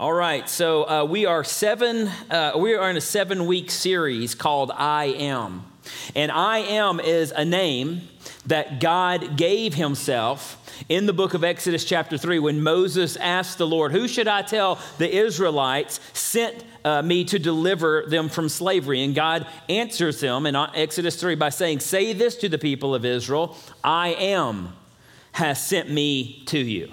All right, so uh, we are seven. Uh, we are in a seven-week series called "I Am," and "I Am" is a name that God gave Himself in the book of Exodus, chapter three, when Moses asked the Lord, "Who should I tell the Israelites sent uh, me to deliver them from slavery?" And God answers him in Exodus three by saying, "Say this to the people of Israel: I am has sent me to you."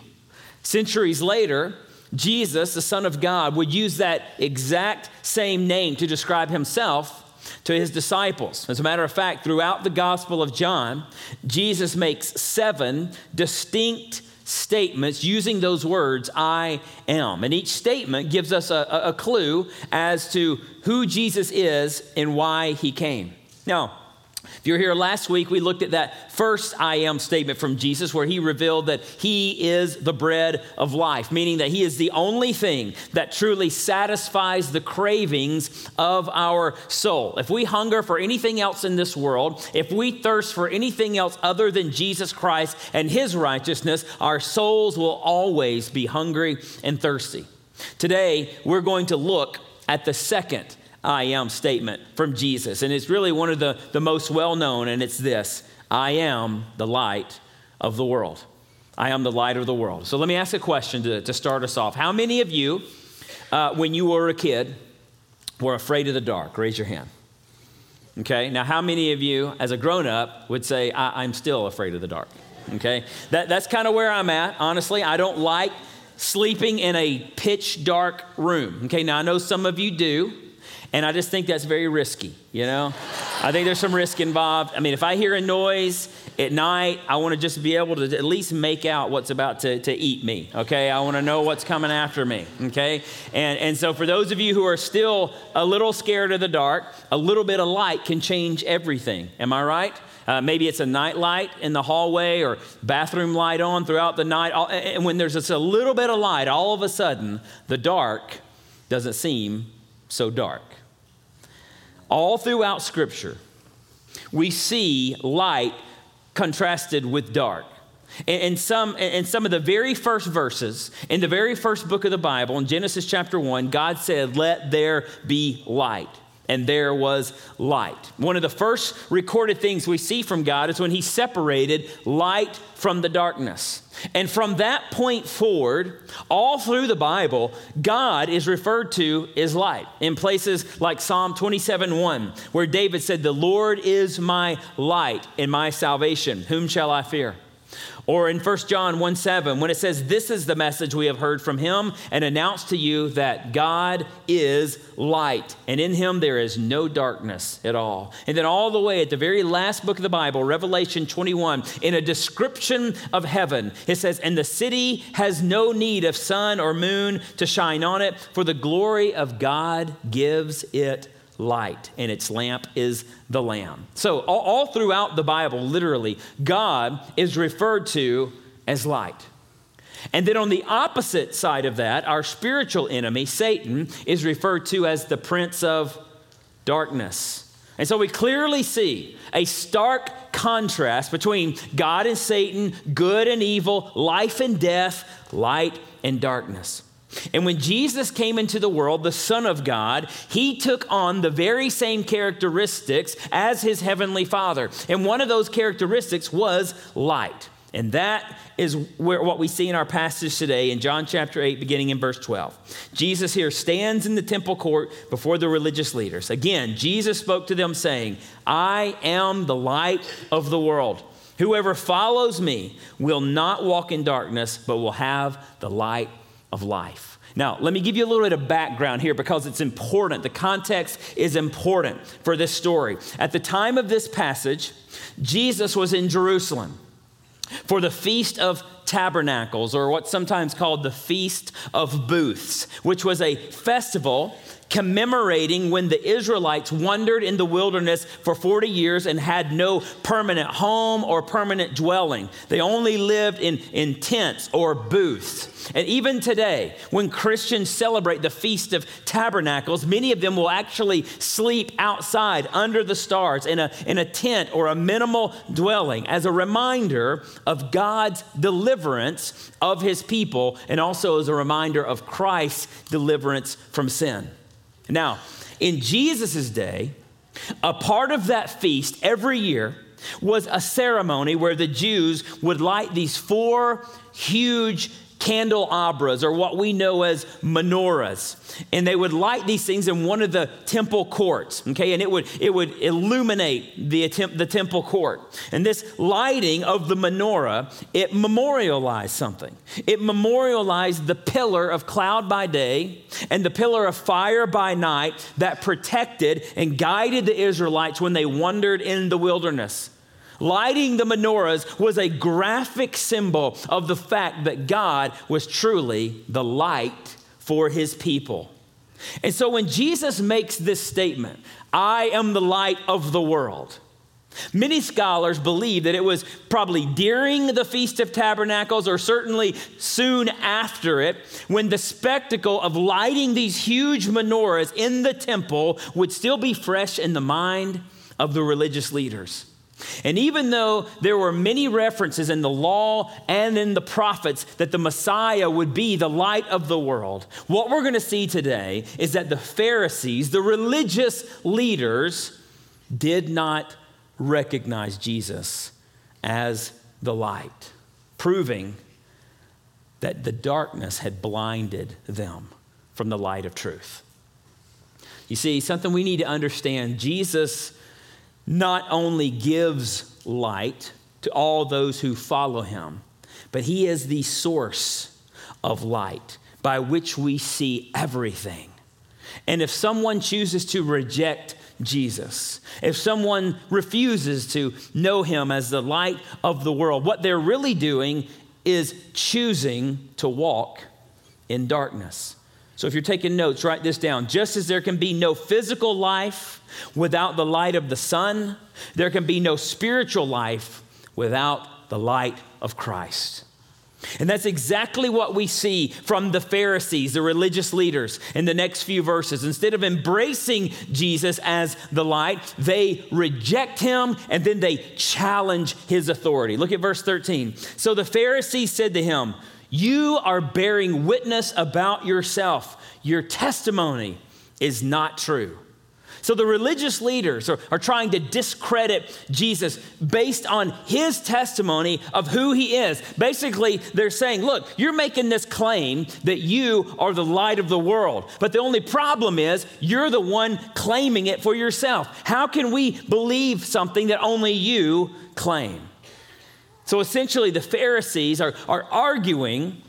Centuries later. Jesus, the Son of God, would use that exact same name to describe himself to his disciples. As a matter of fact, throughout the Gospel of John, Jesus makes seven distinct statements using those words, I am. And each statement gives us a, a clue as to who Jesus is and why he came. Now, if you were here last week, we looked at that first I am statement from Jesus where he revealed that he is the bread of life, meaning that he is the only thing that truly satisfies the cravings of our soul. If we hunger for anything else in this world, if we thirst for anything else other than Jesus Christ and his righteousness, our souls will always be hungry and thirsty. Today, we're going to look at the second I am statement from Jesus. And it's really one of the, the most well known, and it's this I am the light of the world. I am the light of the world. So let me ask a question to, to start us off. How many of you, uh, when you were a kid, were afraid of the dark? Raise your hand. Okay, now how many of you, as a grown up, would say, I- am still afraid of the dark? Okay, that, that's kind of where I'm at, honestly. I don't like sleeping in a pitch dark room. Okay, now I know some of you do. And I just think that's very risky, you know? I think there's some risk involved. I mean, if I hear a noise at night, I want to just be able to at least make out what's about to, to eat me, okay? I want to know what's coming after me, okay? And, and so, for those of you who are still a little scared of the dark, a little bit of light can change everything. Am I right? Uh, maybe it's a night light in the hallway or bathroom light on throughout the night. And when there's just a little bit of light, all of a sudden, the dark doesn't seem so dark. All throughout Scripture, we see light contrasted with dark. In some, in some of the very first verses, in the very first book of the Bible, in Genesis chapter 1, God said, Let there be light and there was light. One of the first recorded things we see from God is when He separated light from the darkness. And from that point forward, all through the Bible, God is referred to as light. In places like Psalm 27 1, where David said, The Lord is my light and my salvation. Whom shall I fear? Or in 1 John 1 7, when it says, This is the message we have heard from him and announced to you that God is light, and in him there is no darkness at all. And then all the way at the very last book of the Bible, Revelation 21, in a description of heaven, it says, And the city has no need of sun or moon to shine on it, for the glory of God gives it light, and its lamp is the Lamb. So, all, all, throughout the Bible, literally, God is referred to as light. And then on the opposite side of that, our spiritual enemy, Satan, is referred to as the prince of darkness. And so we clearly see a stark contrast between God and Satan, good and evil, life and death, light and darkness. And when Jesus came into the world, the Son of God, he took on the very same characteristics as his heavenly Father. And one of those characteristics was light. And that is where, what we see in our passage today in John chapter 8, beginning in verse 12. Jesus here stands in the temple court before the religious leaders. Again, Jesus spoke to them, saying, I am the light of the world. Whoever follows me will not walk in darkness, but will have the light of life. Now, let me give you a little bit of background here because it's important. The context is important for this story. At the time of this passage, Jesus was in Jerusalem for the Feast of Tabernacles, or what's sometimes called the Feast of Booths, which was a festival commemorating when the Israelites wandered in the wilderness for 40 years and had no permanent home or permanent dwelling. They only lived in, in tents or booths. And even today, when Christians celebrate the Feast of Tabernacles, many of them will actually sleep outside under the stars in a, in a tent or a minimal dwelling as a reminder of God's deliverance deliverance of his people and also as a reminder of Christ's deliverance from sin. Now, in Jesus' day, a part of that feast every year was a ceremony where the Jews would light these four huge candelabras, or what we know as menorahs. And they would light these things in one of the temple courts, okay? And it would, it would illuminate the, attempt, the temple court. And this lighting of the menorah, it memorialized something. It memorialized the pillar of cloud by day and the pillar of fire by night that protected and guided the Israelites when they wandered in the wilderness. Lighting the menorahs was a graphic symbol of the fact that God was truly the light for his people. And so when Jesus makes this statement, I am the light of the world, many scholars believe that it was probably during the Feast of Tabernacles or certainly soon after it when the spectacle of lighting these huge menorahs in the temple would still be fresh in the mind of the religious leaders. And even though there were many references in the law and in the prophets that the Messiah would be the light of the world, what we're going to see today is that the Pharisees, the religious leaders, did not recognize Jesus as the light, proving that the darkness had blinded them from the light of truth. You see, something we need to understand Jesus not only gives light to all those who follow him, but he is the source of light by which we see everything. And if someone chooses to reject Jesus, if someone refuses to know him as the light of the world, what they're really doing is choosing to walk in darkness. So if you're taking notes, write this down. Just as there can be no physical life without the light of the sun, there can be no spiritual life without the light of Christ. And that's exactly what we see from the Pharisees, the religious leaders, in the next few verses. Instead of embracing Jesus as the light, they reject him and then they challenge his authority. Look at verse 13. So the Pharisees said to him, you are bearing witness about yourself. Your testimony is not true. So the religious leaders are, are trying to discredit Jesus based on his testimony of who he is. Basically, they're saying, look, you're making this claim that you are the light of the world. But the only problem is you're the one claiming it for yourself. How can we believe something that only you claim? So essentially, the Pharisees are, are arguing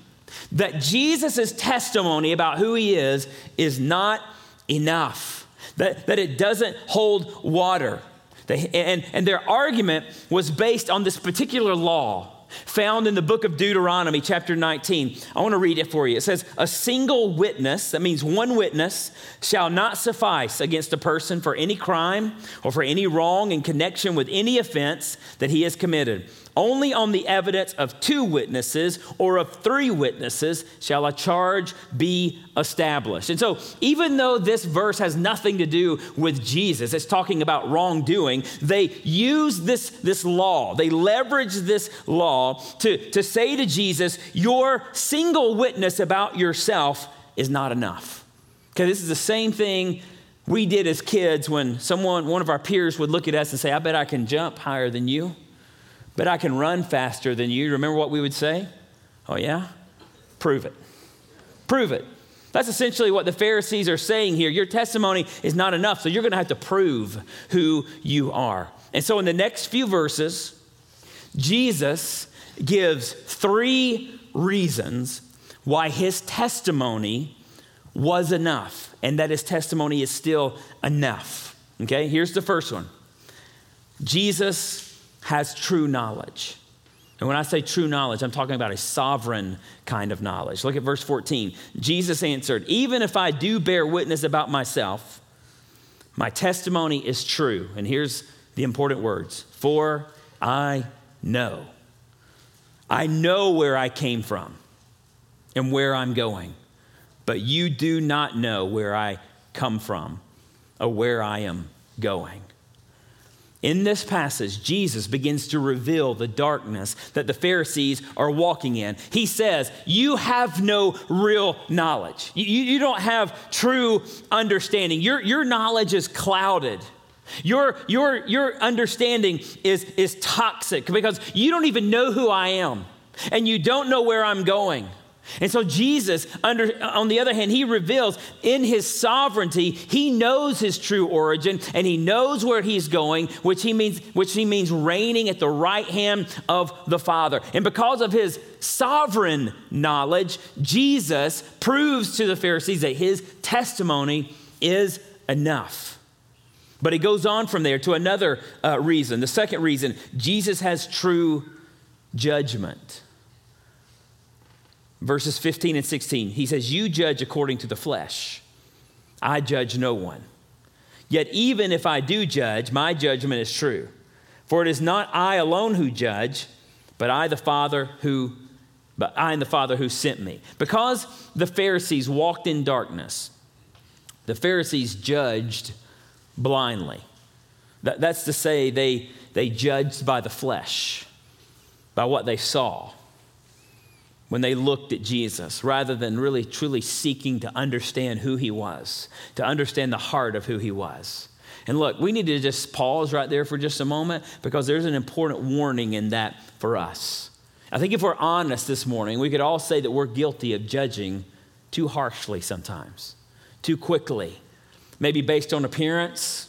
that Jesus' testimony about who he is is not enough, that, that it doesn't hold water. They, and, and their argument was based on this particular law found in the book of Deuteronomy, chapter 19. I want to read it for you. It says, A single witness, that means one witness, shall not suffice against a person for any crime or for any wrong in connection with any offense that he has committed. Only on the evidence of two witnesses or of three witnesses shall a charge be established. And so, even though this verse has nothing to do with Jesus, it's talking about wrongdoing, they use this, this law, they leverage this law to, to say to Jesus, Your single witness about yourself is not enough. Okay, this is the same thing we did as kids when someone, one of our peers would look at us and say, I bet I can jump higher than you but I can run faster than you. Remember what we would say? Oh, yeah? Prove it. Prove it. That's essentially what the Pharisees are saying here. Your testimony is not enough, so you're going to have to prove who you are. And so, in the next few verses, Jesus gives three reasons why his testimony was enough and that his testimony is still enough. Okay, here's the first one Jesus has true knowledge. And when I say true knowledge, I'm talking about a sovereign kind of knowledge. Look at verse 14. Jesus answered, Even if I do bear witness about myself, my testimony is true. And here's the important words For I know. I know where I came from and where I'm going, but you do not know where I come from or where I am going. In this passage, Jesus begins to reveal the darkness that the Pharisees are walking in. He says, You have no real knowledge. You, you don't have true understanding. Your, your knowledge is clouded. Your, your, your understanding is, is toxic because you don't even know who I am and you don't know where I'm going. And so Jesus, under, on the other hand, he reveals in his sovereignty, he knows his true origin and he knows where he's going, which he means, which he means reigning at the right hand of the Father. And because of his sovereign knowledge, Jesus proves to the Pharisees that his testimony is enough. But he goes on from there to another uh, reason. The second reason, Jesus has true judgment verses 15 and 16. He says, You judge according to the flesh, I judge no one. Yet even if I do judge, my judgment is true. For it is not I alone who judge, but I the Father who but I and the Father who sent me. Because the Pharisees walked in darkness, the Pharisees judged blindly. That, that's to say, they, they judged by the flesh, by what they saw when they looked at Jesus rather than really truly seeking to understand who he was, to understand the heart of who he was. And look, we need to just pause right there for just a moment because there's an important warning in that for us. I think if we're honest this morning, we could all say that we're guilty of judging too harshly sometimes, too quickly, maybe based on appearance,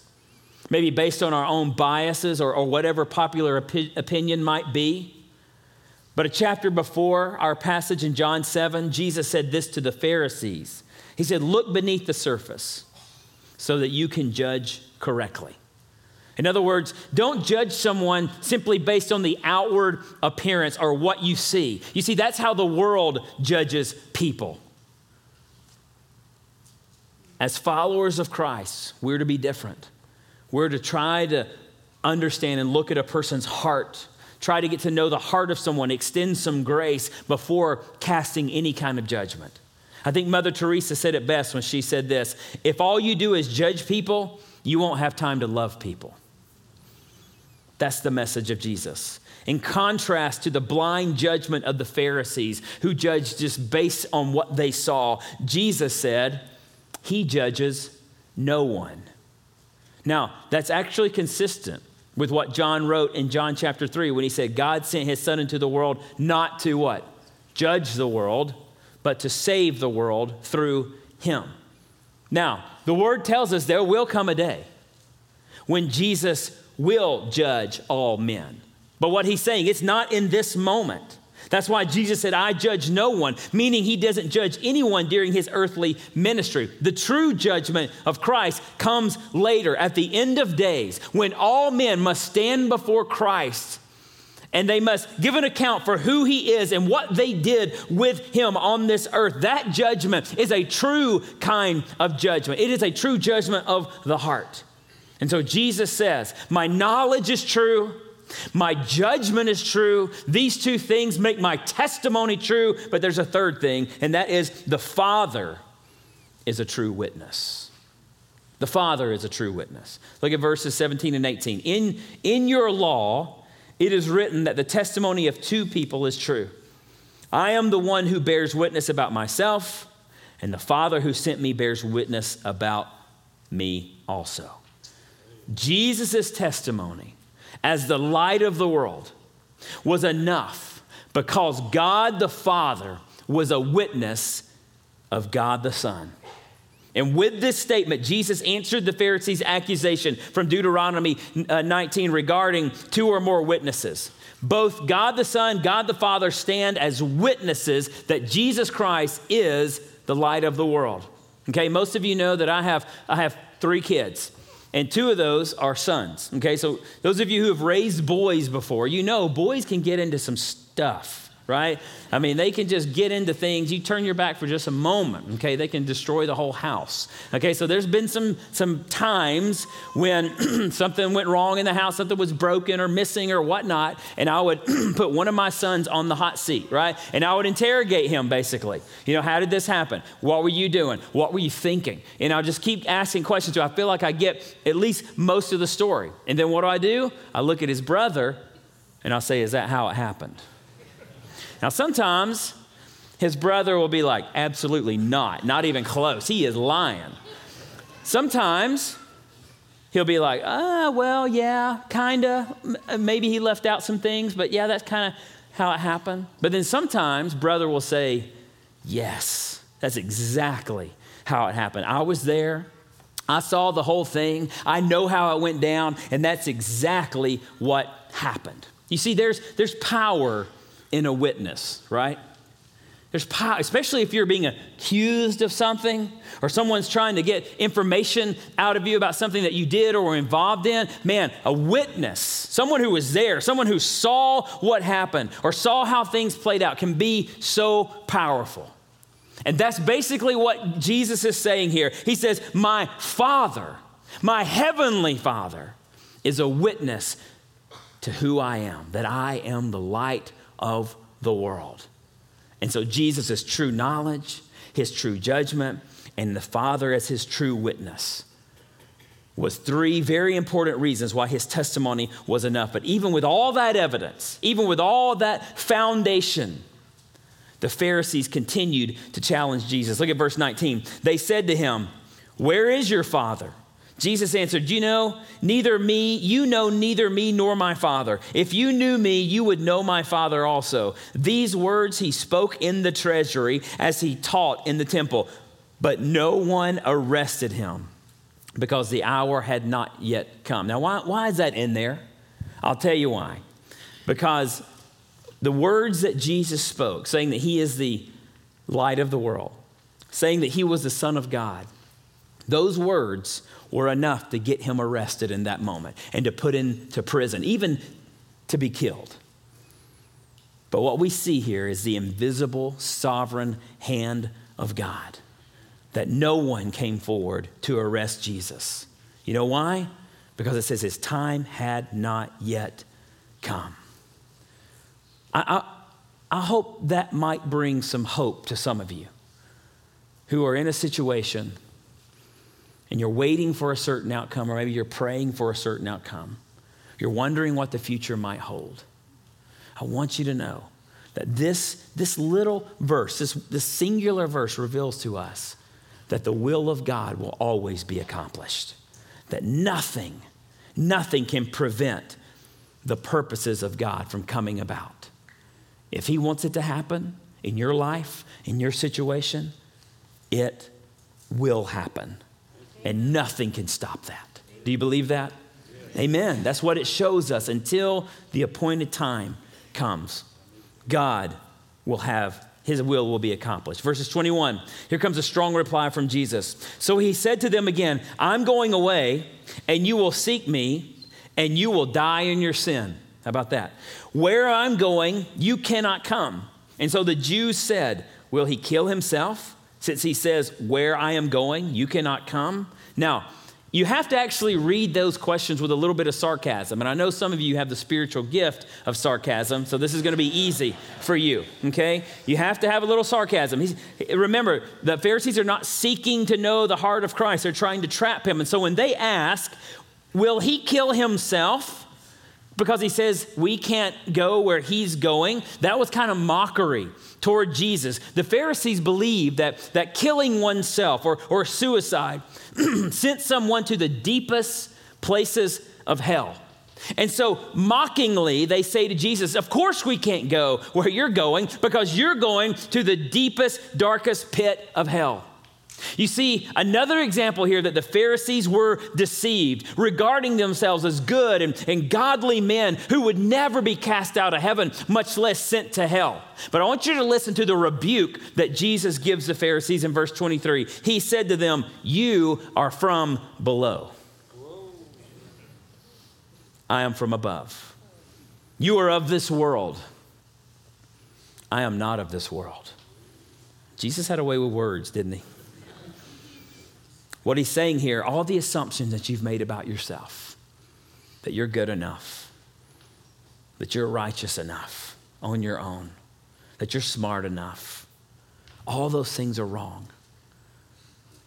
maybe based on our own biases or, or whatever popular opi- opinion might be. But a chapter before our passage in John 7, Jesus said this to the Pharisees He said, Look beneath the surface so that you can judge correctly. In other words, don't judge someone simply based on the outward appearance or what you see. You see, that's how the world judges people. As followers of Christ, we're to be different. We're to try to understand and look at a person's heart Try to get to know the heart of someone, extend some grace before casting any kind of judgment. I think Mother Teresa said it best when she said this If all you do is judge people, you won't have time to love people. That's the message of Jesus. In contrast to the blind judgment of the Pharisees who judged just based on what they saw, Jesus said, He judges no one. Now, that's actually consistent with what John wrote in John chapter 3 when he said, God sent his son into the world not to what? Judge the world, but to save the world through him. Now, the word tells us there will come a day when Jesus will judge all men. But what he's saying, it's not in this moment. That's why Jesus said, I judge no one, meaning he doesn't judge anyone during his earthly ministry. The true judgment of Christ comes later, at the end of days, when all men must stand before Christ and they must give an account for who he is and what they did with him on this earth. That judgment is a true kind of judgment, it is a true judgment of the heart. And so Jesus says, My knowledge is true. My judgment is true. These two things make my testimony true, but there's a third thing, and that is the Father is a true witness. The Father is a true witness. Look at verses 17 and 18. In, in your law, it is written that the testimony of two people is true. I am the one who bears witness about myself, and the Father who sent me bears witness about me also. Jesus' testimony as the light of the world was enough because God the Father was a witness of God the Son. And with this statement, Jesus answered the Pharisees' accusation from Deuteronomy uh, 19 regarding two or more witnesses. Both God the Son, God the Father stand as witnesses that Jesus Christ is the light of the world. Okay, most of you know that I have, I have three kids and two of those are sons. Okay, so those of you who have raised boys before, you know boys can get into some stuff. Right? I mean, they can just get into things. You turn your back for just a moment, okay? They can destroy the whole house. Okay, so there's been some some times when something went wrong in the house, something was broken or missing or whatnot, and I would put one of my sons on the hot seat, right? And I would interrogate him basically. You know, how did this happen? What were you doing? What were you thinking? And I'll just keep asking questions so I feel like I get at least most of the story. And then what do I do? I look at his brother and I'll say, Is that how it happened? Now, sometimes his brother will be like, absolutely not, not even close. He is lying. Sometimes he'll be like, ah, well, yeah, kind of. Uh, maybe he left out some things, but yeah, that's kind of how it happened. But then sometimes brother will say, yes, that's exactly how it happened. I was there. I saw the whole thing. I know how it went down, and that's exactly what happened. You see, there's, there's power in a witness, right? There's power, especially if you're being accused of something or someone's trying to get information out of you about something that you did or were involved in. Man, a witness, someone who was there, someone who saw what happened or saw how things played out can be so powerful. And that's basically what Jesus is saying here. He says, My Father, my heavenly Father, is a witness to who I am, that I am the light of the world. And so Jesus is true knowledge, his true judgment, and the Father as his true witness was three very important reasons why his testimony was enough. But even with all that evidence, even with all that foundation, the Pharisees continued to challenge Jesus. Look at verse 19. They said to him, Where is your father? Jesus answered, You know, neither me, you know neither me nor my Father. If you knew me, you would know my Father also. These words he spoke in the treasury as he taught in the temple, but no one arrested him because the hour had not yet come. Now, why, why is that in there? I'll tell you why. Because the words that Jesus spoke, saying that he is the light of the world, saying that he was the Son of God, those words were enough to get him arrested in that moment and to put into prison, even to be killed. But what we see here is the invisible, sovereign hand of God that no one came forward to arrest Jesus. You know why? Because it says his time had not yet come. I, I, I hope that might bring some hope to some of you who are in a situation and you're waiting for a certain outcome, or maybe you're praying for a certain outcome, you're wondering what the future might hold. I want you to know that this, this little verse, this, this singular verse, reveals to us that the will of God will always be accomplished, that nothing, nothing can prevent the purposes of God from coming about. If He wants it to happen in your life, in your situation, it will happen and nothing can stop that. Do you believe that? Amen. That's what it shows us until the appointed time comes. God will have his will will be accomplished. Verses 21. Here comes a strong reply from Jesus. So he said to them again, I'm going away, and you will seek me, and you will die in your sin. How about that? Where I'm going, you cannot come. And so the Jews said, Will he kill himself? Since he says, Where I am going, you cannot come. Now, you have to actually read those questions with a little bit of sarcasm. And I know some of you have the spiritual gift of sarcasm, so this is going to be easy for you, okay? You have to have a little sarcasm. He's, remember, the Pharisees are not seeking to know the heart of Christ, they're trying to trap him. And so when they ask, Will he kill himself? Because he says, We can't go where he's going. That was kind of mockery toward Jesus. The Pharisees believed that, that killing oneself or, or suicide sent someone to the deepest places of hell. And so, mockingly, they say to Jesus, Of course, we can't go where you're going because you're going to the deepest, darkest pit of hell. You see, another example here that the Pharisees were deceived, regarding themselves as good and, and, godly men who would never be cast out of heaven, much less sent to hell. But I want you to listen to the rebuke that Jesus gives the Pharisees in verse 23. He said to them, You are from below, I am from above. You are of this world. I am not of this world. Jesus had a way with words, didn't he? What he's saying here, all the assumptions that you've made about yourself, that you're good enough, that you're righteous enough on your own, that you're smart enough, all those things are wrong.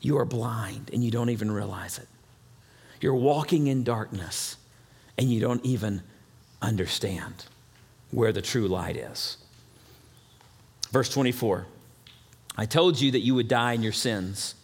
You are blind and you don't even realize it. You're walking in darkness and you don't even understand where the true light is. Verse 24 I told you that you would die in your sins,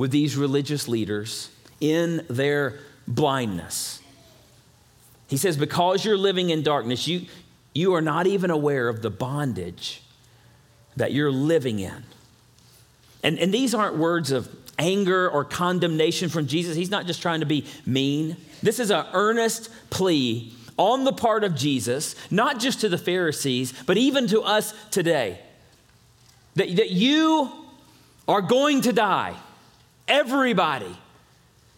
with these religious leaders in their blindness. He says, Because you're living in darkness, you, you are not even aware of the bondage that you're living in. And, and these aren't words of anger or condemnation from Jesus. He's not just trying to be mean. This is an earnest plea on the part of Jesus, not just to the Pharisees, but even to us today. That, that you are going to die. Everybody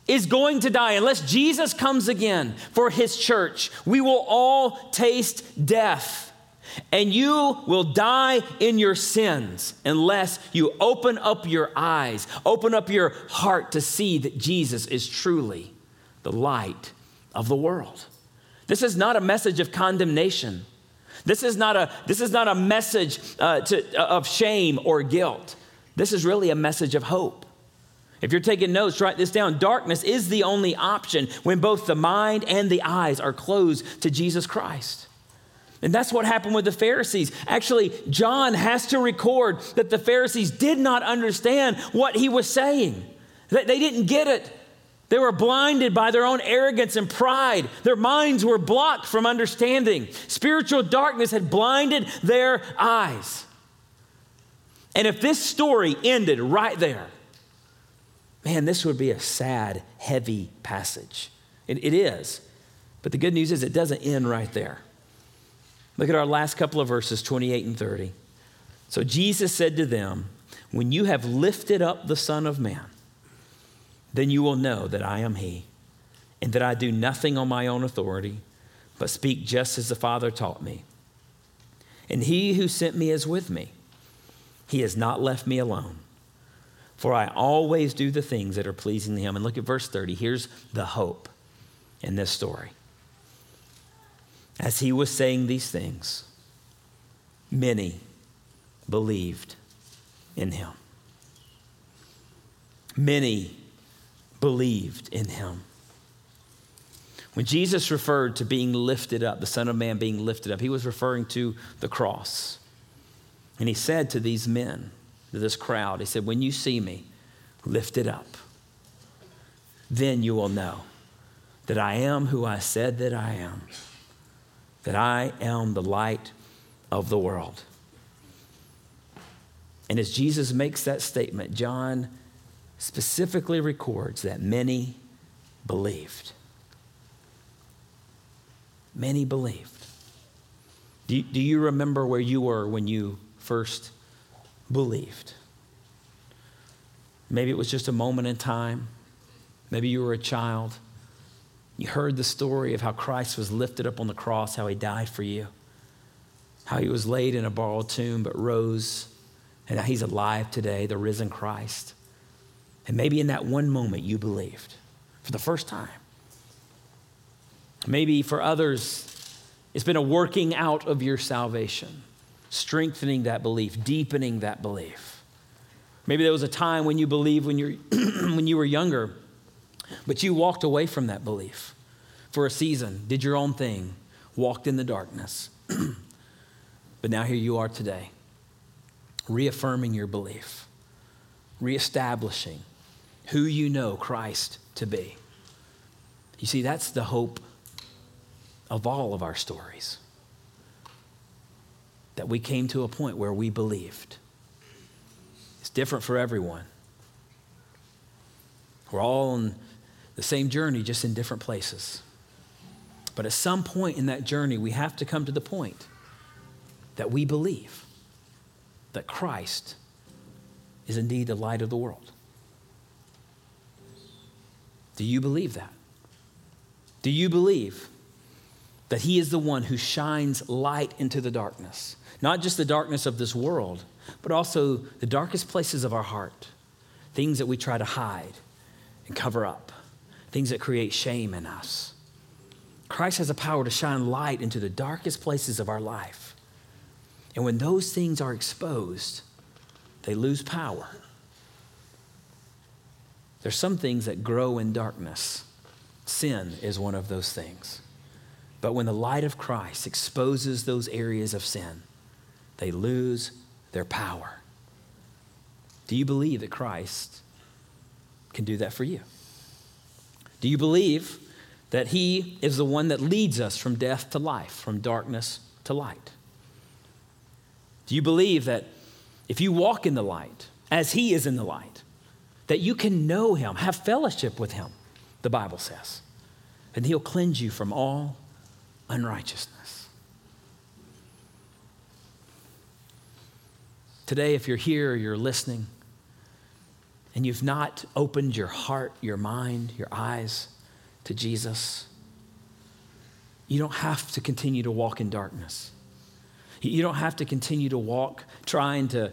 is going to die. Unless Jesus comes again for his church, we will all taste death. And you will die in your sins unless you open up your eyes, open up your heart to see that Jesus is truly the light of the world. This is not a message of condemnation. This is not a, this is not a message uh, to, uh, of shame or guilt. This is really a message of hope. If you're taking notes, write this down. Darkness is the only option when both the mind and the eyes are closed to Jesus Christ. And that's what happened with the Pharisees. Actually, John has to record that the Pharisees did not understand what he was saying, that they didn't get it. They were blinded by their own arrogance and pride. Their minds were blocked from understanding. Spiritual darkness had blinded their eyes. And if this story ended right there, man, this would be a sad, heavy passage. it, it is. But the good news is it doesn't end right there. Look at our last couple of verses, 28 and 30. So Jesus said to them, When you have lifted up the Son of Man, then you will know that I am He, and that I do nothing on my own authority, but speak just as the Father taught me. And He who sent me is with me. He has not left me alone, for I always do the things that are pleasing to Him. And look at verse 30. Here's the hope in this story. As he was saying these things, many believed in him. Many believed in him. When Jesus referred to being lifted up, the Son of Man being lifted up, he was referring to the cross. And he said to these men, to this crowd, he said, When you see me lifted up, then you will know that I am who I said that I am, that I am the light of the world. And as Jesus makes that statement, John specifically records that many believed. Many believed. Do you, do you remember where you were when you first believed? Maybe it was just a moment in time. Maybe you were a child. You heard the story of how Christ was lifted up on the cross, how he died for you, how he was laid in a borrowed tomb but rose, and how he's alive today, the risen Christ. And maybe in that one moment you believed for the first time. Maybe for others, it's been a working out of your salvation, strengthening that belief, deepening that belief. Maybe there was a time when you believed when, you when you were younger, but you walked away from that belief for a season, did your own thing, walked in the darkness. but now here you are today, reaffirming your belief, reestablishing who you know Christ to be. You see, that's the hope of all of our stories. That we came to a point where we believed. It's different for everyone. We're all on the same journey, just in different places. But at some point in that journey, we have to come to the point that we believe that Christ is indeed the light of the world. Do you believe that? Do you believe that He is the one who shines light into the darkness? Not just the darkness of this world, but also the darkest places of our heart, things that we try to hide and cover up, things that create shame in us. Christ has a power to shine light into the darkest places of our life. And when those things are exposed, they lose power. There's some things that grow in darkness. Sin is one of those things. But when the light of Christ exposes those areas of sin, they lose their power. Do you believe that Christ can do that for you? Do you believe that He is the one that leads us from death to life, from darkness to light? Do you believe that if you walk in the light, as He is in the light, that you can know Him, have fellowship with Him, the Bible says, and He'll cleanse you from all unrighteousness? Today, if you're here, you're listening, and you've not opened your heart, your mind, your eyes to Jesus, you don't have to continue to walk in darkness. You don't have to continue to walk trying to,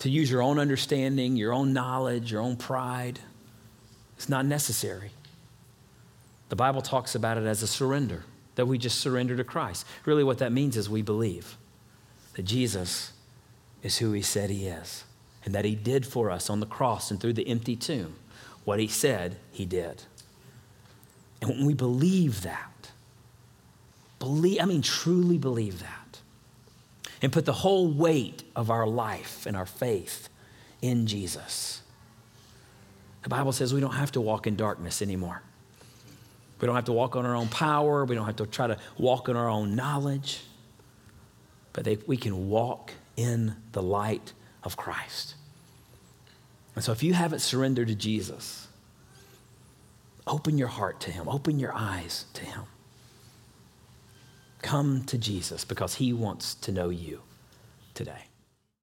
to use your own understanding, your own knowledge, your own pride. It's not necessary. The Bible talks about it as a surrender, that we just surrender to Christ. Really, what that means is we believe that Jesus is who he said he is, and that he did for us on the cross and through the empty tomb what he said he did. And when we believe that, believe, I mean, truly believe that, and put the whole weight of our life and our faith in Jesus, the Bible says we don't have to walk in darkness anymore. We don't have to walk on our own power. We don't have to try to walk on our own knowledge. But they, we can walk in the light of Christ. And so if you haven't surrendered to Jesus, Open your heart to Him, open your eyes to Him. Come to Jesus because He wants to know you today.